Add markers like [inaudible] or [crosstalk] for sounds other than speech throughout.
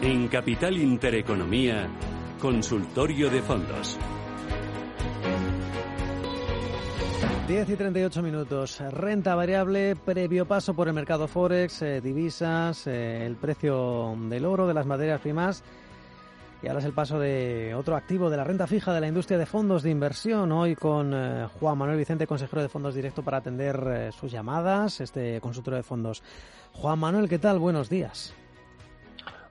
En Capital Intereconomía, Consultorio de Fondos. 10 y 38 minutos. Renta variable, previo paso por el mercado Forex, eh, divisas, eh, el precio del oro, de las materias primas. Y ahora es el paso de otro activo de la renta fija de la industria de fondos de inversión. Hoy con eh, Juan Manuel Vicente, consejero de fondos directo, para atender sus llamadas, este consultorio de fondos. Juan Manuel, ¿qué tal? Buenos días.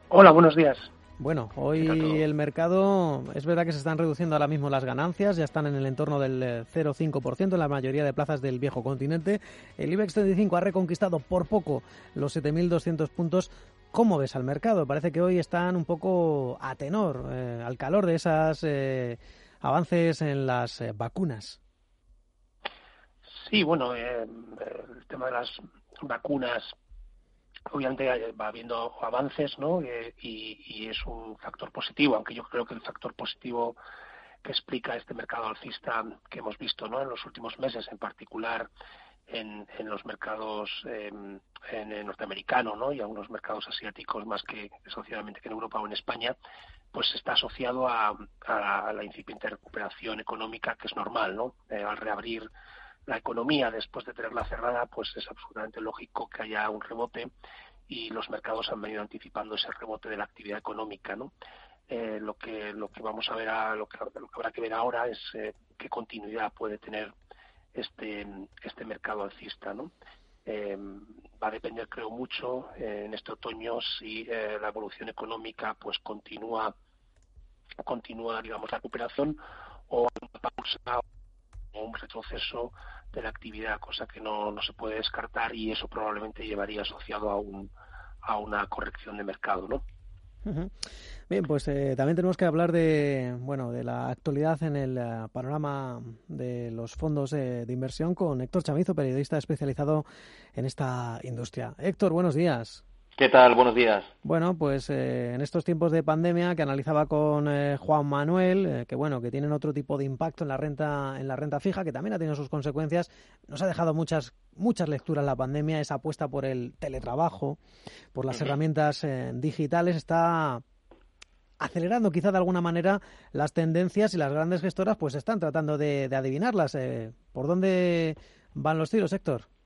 Hola, buenos días. Bueno, hoy el mercado es verdad que se están reduciendo ahora mismo las ganancias, ya están en el entorno del 0,5% eh, en la mayoría de plazas del viejo continente. El IBEX 35 ha reconquistado por poco los 7.200 puntos. ¿Cómo ves al mercado? Parece que hoy están un poco a tenor, eh, al calor de esos eh, avances en las vacunas. Sí, bueno, el tema de las vacunas obviamente va habiendo avances, ¿no? Eh, y, es un factor positivo, aunque yo creo que el factor positivo que explica este mercado alcista que hemos visto, ¿no? En los últimos meses, en particular en, los mercados em, en, norteamericano, ¿no? Y algunos mercados asiáticos más que que en Europa o en España, pues está asociado a, la incipiente recuperación económica que es normal, ¿no? Eh, al reabrir la economía después de tenerla cerrada, pues es absolutamente lógico que haya un rebote y los mercados han venido anticipando ese rebote de la actividad económica, ¿no? Eh, lo que lo que vamos a ver lo, que, habrá que ver ahora es eh, qué continuidad puede tener este este mercado alcista, ¿no? Eh, va a depender creo mucho en este otoño si la evolución económica pues continúa continúa digamos la recuperación o una pausa un retroceso de la actividad, cosa que no, no se puede descartar y eso probablemente llevaría asociado a, un, a una corrección de mercado, ¿no? Bien, pues eh, también tenemos que hablar de bueno de la actualidad en el eh, panorama de los fondos de inversión con Héctor Chamizo, periodista especializado en esta industria. Héctor, buenos días. ¿Qué tal? Buenos días. Bueno, pues eh, en estos tiempos de pandemia que analizaba con eh, Juan Manuel, eh, que bueno, que tienen otro tipo de impacto en la renta en la renta fija, que también ha tenido sus consecuencias, nos ha dejado muchas muchas lecturas la pandemia, esa apuesta por el teletrabajo, por las herramientas digitales está acelerando quizá de alguna manera las tendencias y las grandes gestoras pues están tratando de, de adivinarlas. ¿Por dónde van los tiros, Héctor?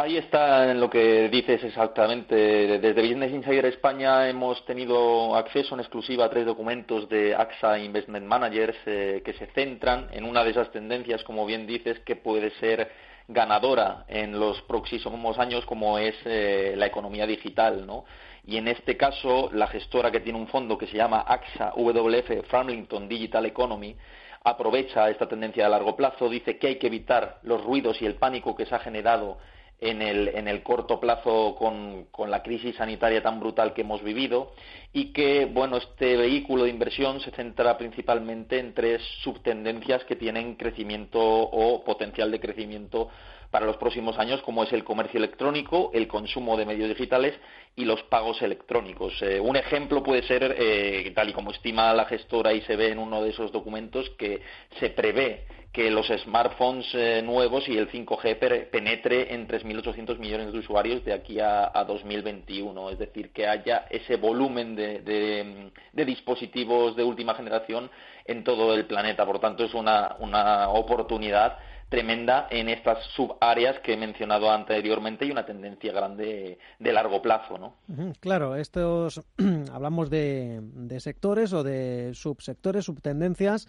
Ahí está en lo que dices exactamente. Desde Business Insider España hemos tenido acceso en exclusiva a tres documentos de AXA Investment Managers eh, que se centran en una de esas tendencias, como bien dices, que puede ser ganadora en los próximos años, como es eh, la economía digital, ¿no? Y en este caso, la gestora que tiene un fondo que se llama AXA WF Farmington Digital Economy aprovecha esta tendencia a largo plazo, dice que hay que evitar los ruidos y el pánico que se ha generado en el, en el corto plazo con, con, la crisis sanitaria tan brutal que hemos vivido y que, bueno, este vehículo de inversión se centra principalmente en tres subtendencias que tienen crecimiento o potencial de crecimiento para los próximos años, como es el comercio electrónico, el consumo de medios digitales y los pagos electrónicos. Eh, un ejemplo puede ser, eh, tal y como estima la gestora y se ve en uno de esos documentos, que se prevé que los smartphones eh, nuevos y el 5G penetre en 3.800 millones de usuarios de aquí a, 2021. Es decir, que haya ese volumen de, de, dispositivos de última generación en todo el planeta. Por tanto, es una, una oportunidad tremenda en estas subáreas que he mencionado anteriormente y una tendencia grande de largo plazo, ¿no? Claro, estos [clears throat] hablamos de, sectores o de subsectores, subtendencias,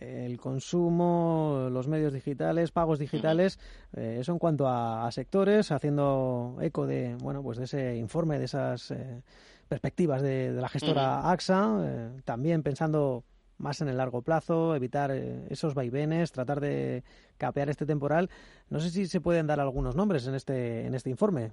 el consumo, los medios digitales, pagos digitales, eh, eso en cuanto a, sectores, haciendo eco de bueno pues de ese informe, de esas eh, perspectivas de, la gestora AXA, eh, también pensando más en el largo plazo, evitar eh, esos vaivenes, tratar de capear este temporal. No sé si se pueden dar algunos nombres en este, en este informe.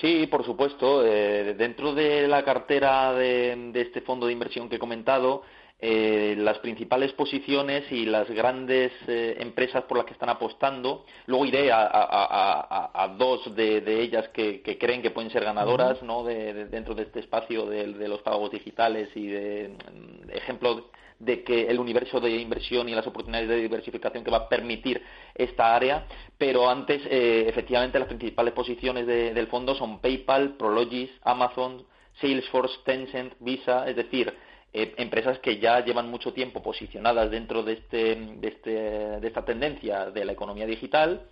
Sí, por supuesto. Eh, dentro de la cartera de, este fondo de inversión que he comentado, eh, las principales posiciones y las grandes empresas por las que están apostando. Luego iré a, dos de, ellas que, creen que pueden ser ganadoras ¿no? de, dentro de este espacio de, los pagos digitales y de mm, ejemplos de que el universo de inversión y las oportunidades de diversificación que va a permitir esta área, pero antes, eh, efectivamente, las principales posiciones del fondo son PayPal, Prologis, Amazon, Salesforce, Tencent, Visa, es decir, eh, empresas que ya llevan mucho tiempo posicionadas dentro de, este, de, este, de esta tendencia de la economía digital.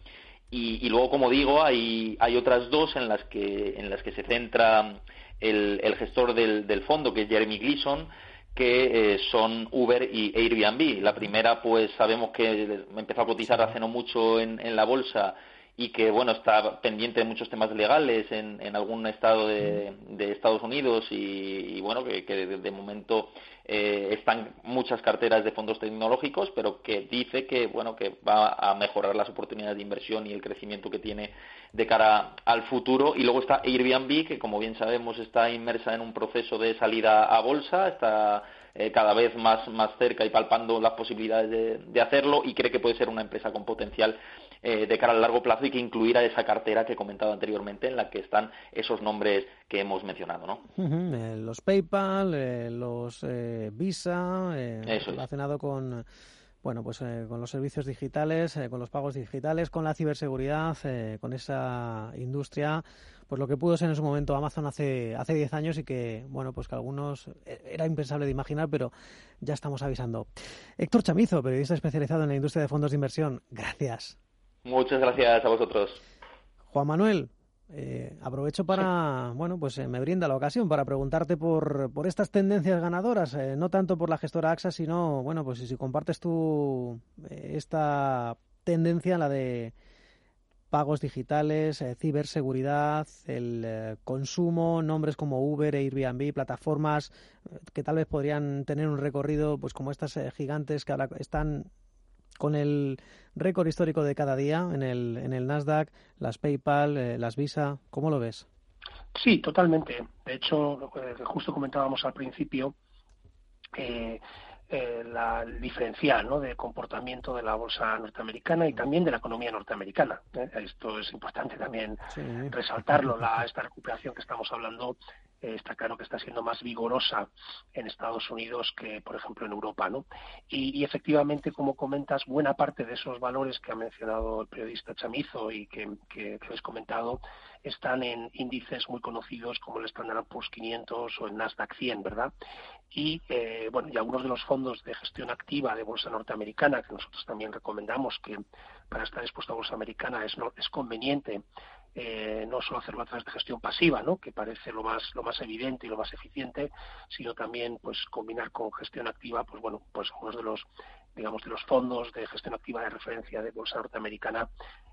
Y, luego, como digo, hay, hay otras dos en las que, en las que se centra el, el gestor del, del fondo, que es Jeremy Gleason, que eh, son Uber y Airbnb. La primera, pues sabemos que empezó a cotizar hace no mucho en, en la bolsa y que bueno está pendiente de muchos temas legales en, en algún estado de, de Estados Unidos y, bueno que, que de, momento eh, están muchas carteras de fondos tecnológicos pero que dice que bueno que va a mejorar las oportunidades de inversión y el crecimiento que tiene de cara al futuro. Y luego está Airbnb que como bien sabemos está inmersa en un proceso de salida a bolsa está eh, cada vez más, más cerca y palpando las posibilidades de, de hacerlo y cree que puede ser una empresa con potencial eh, de cara al largo plazo y que incluirá esa cartera que he comentado anteriormente en la que están esos nombres que hemos mencionado, ¿no? Eh, los PayPal, eh, los Visa, relacionado con bueno, pues con los servicios digitales, con los pagos digitales, con la ciberseguridad, con esa industria, pues lo que pudo ser en su momento Amazon hace hace 10 años y que, bueno, pues que algunos era impensable de imaginar, pero ya estamos avisando. Héctor Chamizo, periodista especializado en la industria de fondos de inversión, gracias. Muchas gracias a vosotros. Juan Manuel, eh, aprovecho para, bueno, pues eh, me brinda la ocasión para preguntarte por, por estas tendencias ganadoras, eh, no tanto por la gestora AXA, sino, bueno, pues si, compartes tú esta tendencia, la de pagos digitales, ciberseguridad, el consumo, nombres como Uber, Airbnb, plataformas que tal vez podrían tener un recorrido, pues como estas gigantes que ahora están con el récord histórico de cada día en el, en el Nasdaq, las PayPal, eh, las Visa. ¿Cómo lo ves? Sí, totalmente. De hecho, justo comentábamos al principio, eh, eh, la diferencial ¿no? de comportamiento de la bolsa norteamericana y también de la economía norteamericana. Esto es importante también resaltarlo, la, esta recuperación que estamos hablando eh, está claro que está siendo más vigorosa en Estados Unidos que, por ejemplo, en Europa, ¿no? Y, efectivamente, como comentas, buena parte de esos valores que ha mencionado el periodista Chamizo y que, que, habéis comentado están en índices muy conocidos como el Standard Poor's 500 o el Nasdaq 100, ¿verdad? Y, eh, bueno, y algunos de los fondos de gestión activa de bolsa norteamericana que nosotros también recomendamos que para estar expuesto a bolsa americana es, es conveniente eh, no solo hacerlo a través de gestión pasiva, ¿no? que parece lo más, lo más evidente y lo más eficiente, sino también pues combinar con gestión activa, pues bueno, pues uno de los digamos de los fondos de gestión activa de referencia de bolsa norteamericana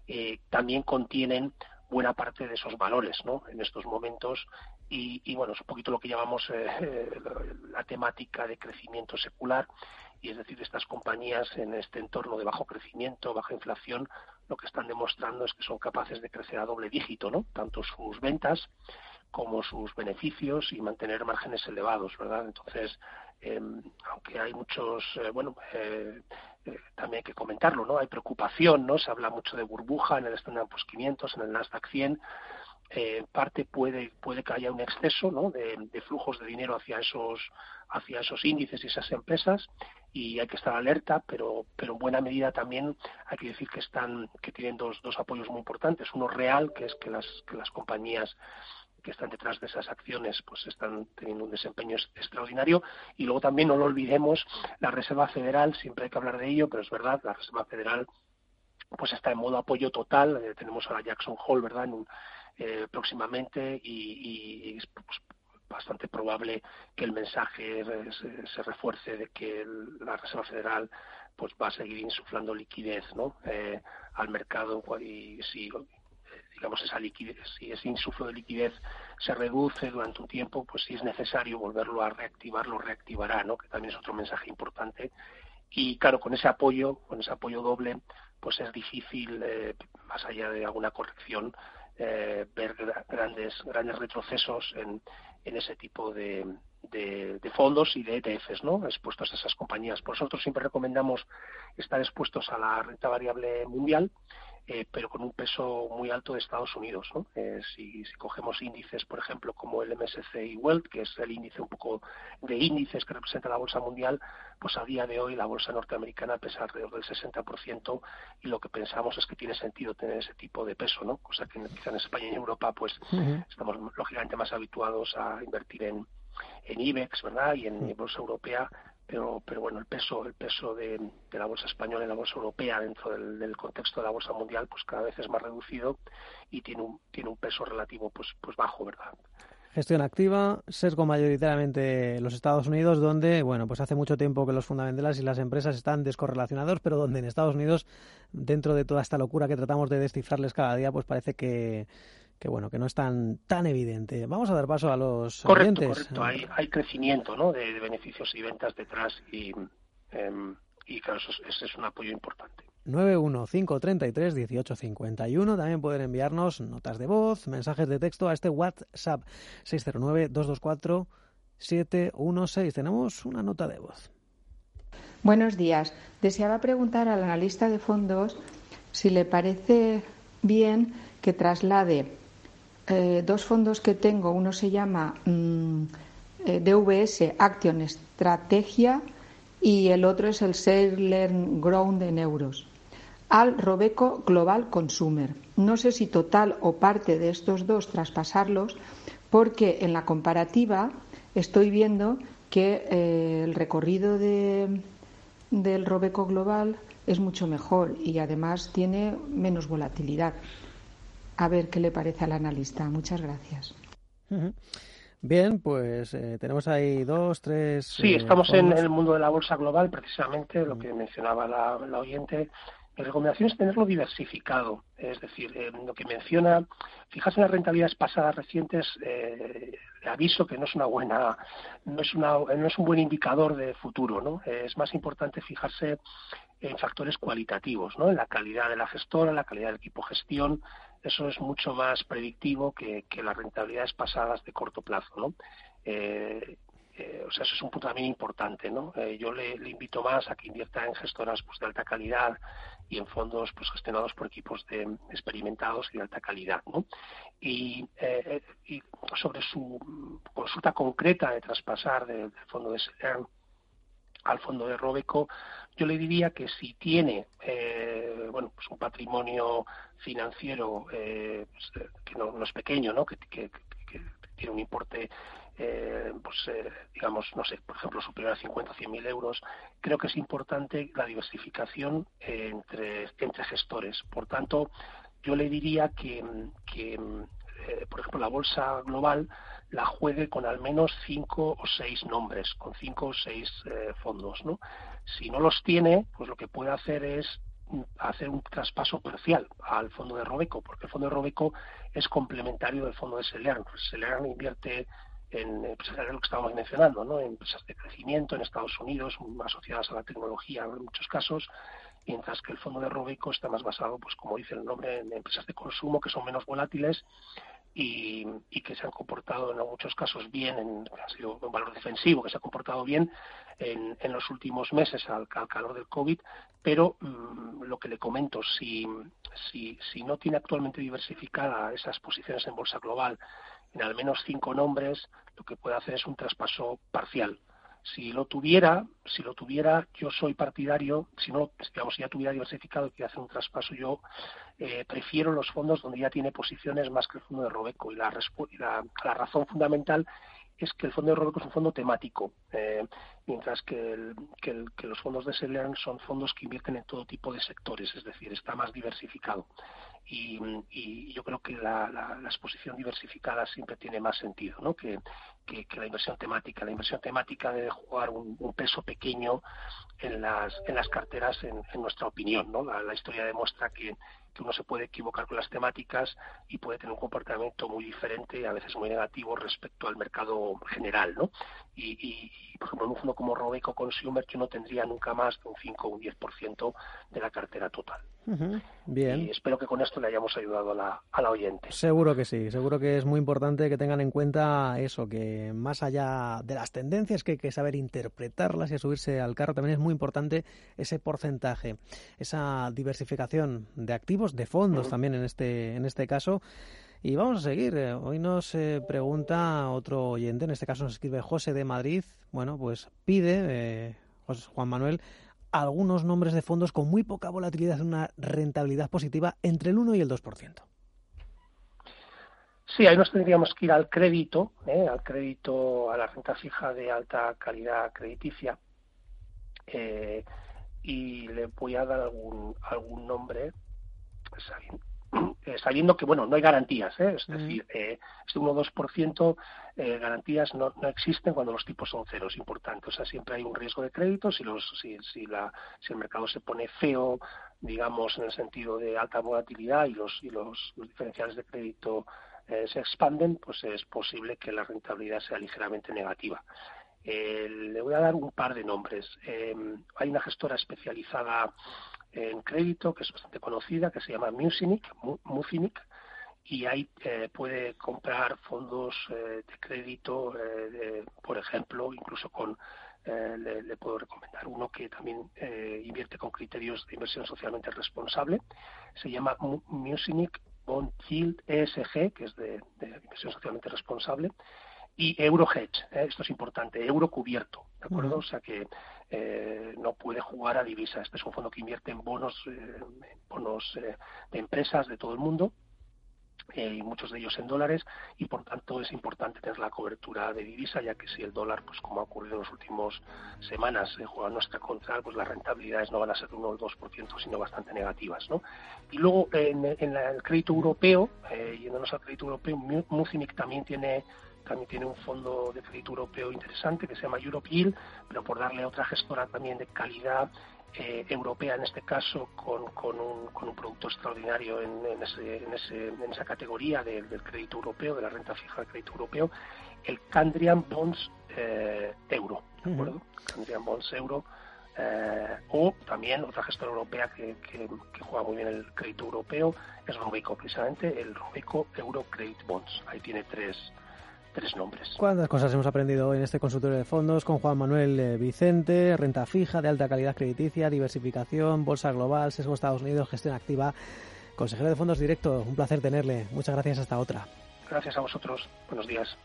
eh, también contienen buena parte de esos valores ¿no? en estos momentos y, y, bueno es un poquito lo que llamamos eh, [laughs] la temática de crecimiento secular y es decir estas compañías en este entorno de bajo crecimiento baja inflación lo que están demostrando es que son capaces de crecer a doble dígito, ¿no? Tanto sus ventas como sus beneficios y mantener márgenes elevados, ¿verdad? Entonces, em, aunque hay muchos, eh, bueno, eh, eh, también hay que comentarlo, ¿no? Hay preocupación, ¿no? Se habla mucho de burbuja en el Standard Poor's 500, en el Nasdaq 100. En parte puede puede que haya un exceso, ¿no? De, de flujos de dinero hacia esos hacia esos índices y esas empresas y hay que estar alerta, pero, pero en buena medida también hay que decir que están, que tienen dos, dos apoyos muy importantes. Uno real, que es que las, que las compañías que están detrás de esas acciones pues están teniendo un desempeño extraordinario y luego también no lo olvidemos la Reserva Federal siempre hay que hablar de ello pero es verdad la Reserva Federal pues está en modo apoyo total eh, tenemos a Jackson Hole verdad en un, eh, próximamente y, y pues, bastante probable que el mensaje se, refuerce de que la Reserva Federal pues va a seguir insuflando liquidez ¿no? Eh, al mercado y si digamos esa liquidez si ese insuflo de liquidez se reduce durante un tiempo pues si es necesario volverlo a reactivar lo reactivará ¿no? que también es otro mensaje importante y claro con ese apoyo con ese apoyo doble pues es difícil eh, más allá de alguna corrección eh, ver grandes grandes retrocesos en, en ese tipo de, de, fondos y de ETFs, ¿no? Expuestos a esas compañías. Por nosotros siempre recomendamos estar expuestos a la renta variable mundial, eh, pero con un peso muy alto de Estados Unidos. ¿no? Eh, si, si, cogemos índices, por ejemplo, como el MSCI World, que es el índice un poco de índices que representa la bolsa mundial, pues a día de hoy la bolsa norteamericana pesa alrededor del 60% y lo que pensamos es que tiene sentido tener ese tipo de peso, ¿no? Cosa que quizá en España y en Europa pues estamos lógicamente más habituados a invertir en, en IBEX, ¿verdad? Y en bolsa europea pero, pero bueno, el peso, el peso de, la bolsa española y la bolsa europea dentro del, contexto de la bolsa mundial, pues cada vez es más reducido y tiene un, tiene un peso relativo pues, pues bajo, ¿verdad? Gestión activa, sesgo mayoritariamente los Estados Unidos, donde, bueno, pues hace mucho tiempo que los fundamentales y las empresas están descorrelacionados, pero donde en Estados Unidos, dentro de toda esta locura que tratamos de descifrarles cada día, pues parece que, que bueno, que no es tan, tan evidente. Vamos a dar paso a los correcto, Correcto, hay, hay crecimiento ¿no? de, beneficios y ventas detrás y, eh, y claro, eso, ese es un apoyo importante. 915331851. También pueden enviarnos notas de voz, mensajes de texto a este WhatsApp 609-224-716. Tenemos una nota de voz. Buenos días. Deseaba preguntar al analista de fondos si le parece bien que traslade eh, dos fondos que tengo, uno se llama mm, eh, DVS Action Estrategia y el otro es el Learn Ground en euros, al Robeco Global Consumer. No sé si total o parte de estos dos traspasarlos, porque en la comparativa estoy viendo que eh, el recorrido de, del Robeco Global es mucho mejor y además tiene menos volatilidad a ver qué le parece al analista. Muchas gracias. Bien, pues eh, tenemos ahí dos, tres. Sí, estamos en el mundo de la bolsa global, precisamente lo que mencionaba la, oyente. Mi recomendación es tenerlo diversificado, es decir, eh, lo que menciona, fijarse en las rentabilidades pasadas recientes, eh, aviso que no es una buena, no es una, no es un buen indicador de futuro, ¿no? es más importante fijarse en factores cualitativos, ¿no? En la calidad de la gestora, la calidad del equipo gestión, eso es mucho más predictivo que, las rentabilidades pasadas de corto plazo, ¿no? Eh, eh, o sea, eso es un punto también importante, ¿no? Eh, yo le, invito más a que invierta en gestoras pues, de alta calidad y en fondos pues gestionados por equipos de, experimentados y de alta calidad, ¿no? Y, sobre su consulta concreta de traspasar del, fondo de SELERN al fondo de Robeco, yo le diría que si tiene eh, bueno pues un patrimonio financiero eh, pues, eh, que no, es pequeño no que, tiene un importe pues digamos no sé por ejemplo superior a 50 o 100 mil euros creo que es importante la diversificación entre entre gestores. Por tanto yo le diría que, que por ejemplo la bolsa global la juegue con al menos cinco o seis nombres, con cinco o seis eh, fondos. ¿no? Si no los tiene, pues lo que puede hacer es hacer un traspaso parcial al fondo de Robeco, porque el fondo de Robeco es complementario del fondo de Celeran. Celeran invierte en empresas lo que estábamos mencionando, ¿no? en empresas de crecimiento en Estados Unidos, asociadas a la tecnología en muchos casos, mientras que el fondo de Robeco está más basado, pues como dice el nombre, en empresas de consumo que son menos volátiles y, que se han comportado en muchos casos bien, en, ha sido un valor defensivo que se ha comportado bien en, en los últimos meses al, calor del COVID, pero mm, lo que le comento, si, si, si no tiene actualmente diversificada esas posiciones en bolsa global en al menos cinco nombres, lo que puede hacer es un traspaso parcial si lo tuviera, si lo tuviera, yo soy partidario, si no, digamos, si ya tuviera diversificado y quiere hacer un traspaso, yo eh, prefiero los fondos donde ya tiene posiciones más que el fondo de Robeco. Y la, la, razón fundamental es que el fondo de Robeco es un fondo temático, eh, mientras que, que, los fondos de Celeran son fondos que invierten en todo tipo de sectores, es decir, está más diversificado y, yo creo que la, exposición diversificada siempre tiene más sentido ¿no? que, la inversión temática. La inversión temática debe jugar un, peso pequeño en las, en las carteras, en, nuestra opinión. ¿no? La, historia demuestra que, uno se puede equivocar con las temáticas y puede tener un comportamiento muy diferente, a veces muy negativo respecto al mercado general. ¿no? Y, por ejemplo, en un fondo fondo como Robeco Consumer, yo no tendría nunca más de un 5 o un 10% de la cartera total. Bien. Y espero que con esto le hayamos ayudado a la, a la oyente. Seguro que sí, seguro que es muy importante que tengan en cuenta eso, que más allá de las tendencias que hay que saber interpretarlas y subirse al carro, también es muy importante ese porcentaje, esa diversificación de activos, de fondos también en este, en este caso. Y vamos a seguir. Hoy nos eh, pregunta otro oyente, en este caso nos escribe José de Madrid. Bueno, pues pide, eh, Juan Manuel, algunos nombres de fondos con muy poca volatilidad, una rentabilidad positiva entre el 1 y el 2%. Sí, ahí nos tendríamos que ir al crédito, ¿eh? al crédito, a la renta fija de alta calidad crediticia. y le voy a dar algún, algún nombre, eh, sabiendo [clears throat] que bueno no hay garantías ¿eh? es decir eh, este 1 o 2% eh, garantías no, no existen cuando los tipos son cero es importante. O sea siempre hay un riesgo de crédito si los si, si la si el mercado se pone feo digamos en el sentido de alta volatilidad y los y los, diferenciales de crédito eh, se expanden pues es posible que la rentabilidad sea ligeramente negativa. Eh, le voy a dar un par de nombres. Hay una gestora especializada en crédito, que es bastante conocida, que se llama Musinic, y ahí eh, puede comprar fondos eh, de crédito, eh, por ejemplo, incluso con, le, puedo recomendar uno que también invierte con criterios de inversión socialmente responsable, se llama Musinic Bond Yield ESG, que es de, de inversión socialmente responsable, y euro hedge, ¿eh? esto es importante, euro cubierto, ¿de acuerdo? O sea que eh, no puede jugar a divisa. Este es un fondo que invierte en bonos, eh, bonos de empresas de todo el mundo y muchos de ellos en dólares y por tanto es importante tener la cobertura de divisa ya que si el dólar pues como ha ocurrido en las últimas semanas juega nuestra contra pues las rentabilidades no van a ser de 1 o 2% sino bastante negativas ¿no? y luego en, el crédito europeo yéndonos al crédito europeo Mucinic también tiene también tiene un fondo de crédito europeo interesante que se llama Europe Yield, pero por darle otra gestora también de calidad eh, europea, en este caso, con, con, un, con un producto extraordinario en, en, ese, en, ese, en esa categoría del crédito europeo, de la renta fija del crédito europeo, el Candrian Bonds eh, Euro, ¿de acuerdo? Candrian Bonds Euro. Eh, o también otra gestora europea que, que, que, juega muy bien el crédito europeo es Robeco, precisamente el Robeco Euro Credit Bonds. Ahí tiene tres, tres nombres. ¿Cuántas cosas hemos aprendido hoy en este consultorio de fondos con Juan Manuel eh, Vicente? Renta fija, de alta calidad crediticia, diversificación, bolsa global, sesgo Estados Unidos, gestión activa. Consejero de Fondos Directo, un placer tenerle. Muchas gracias. Hasta otra. Gracias a vosotros. Buenos días.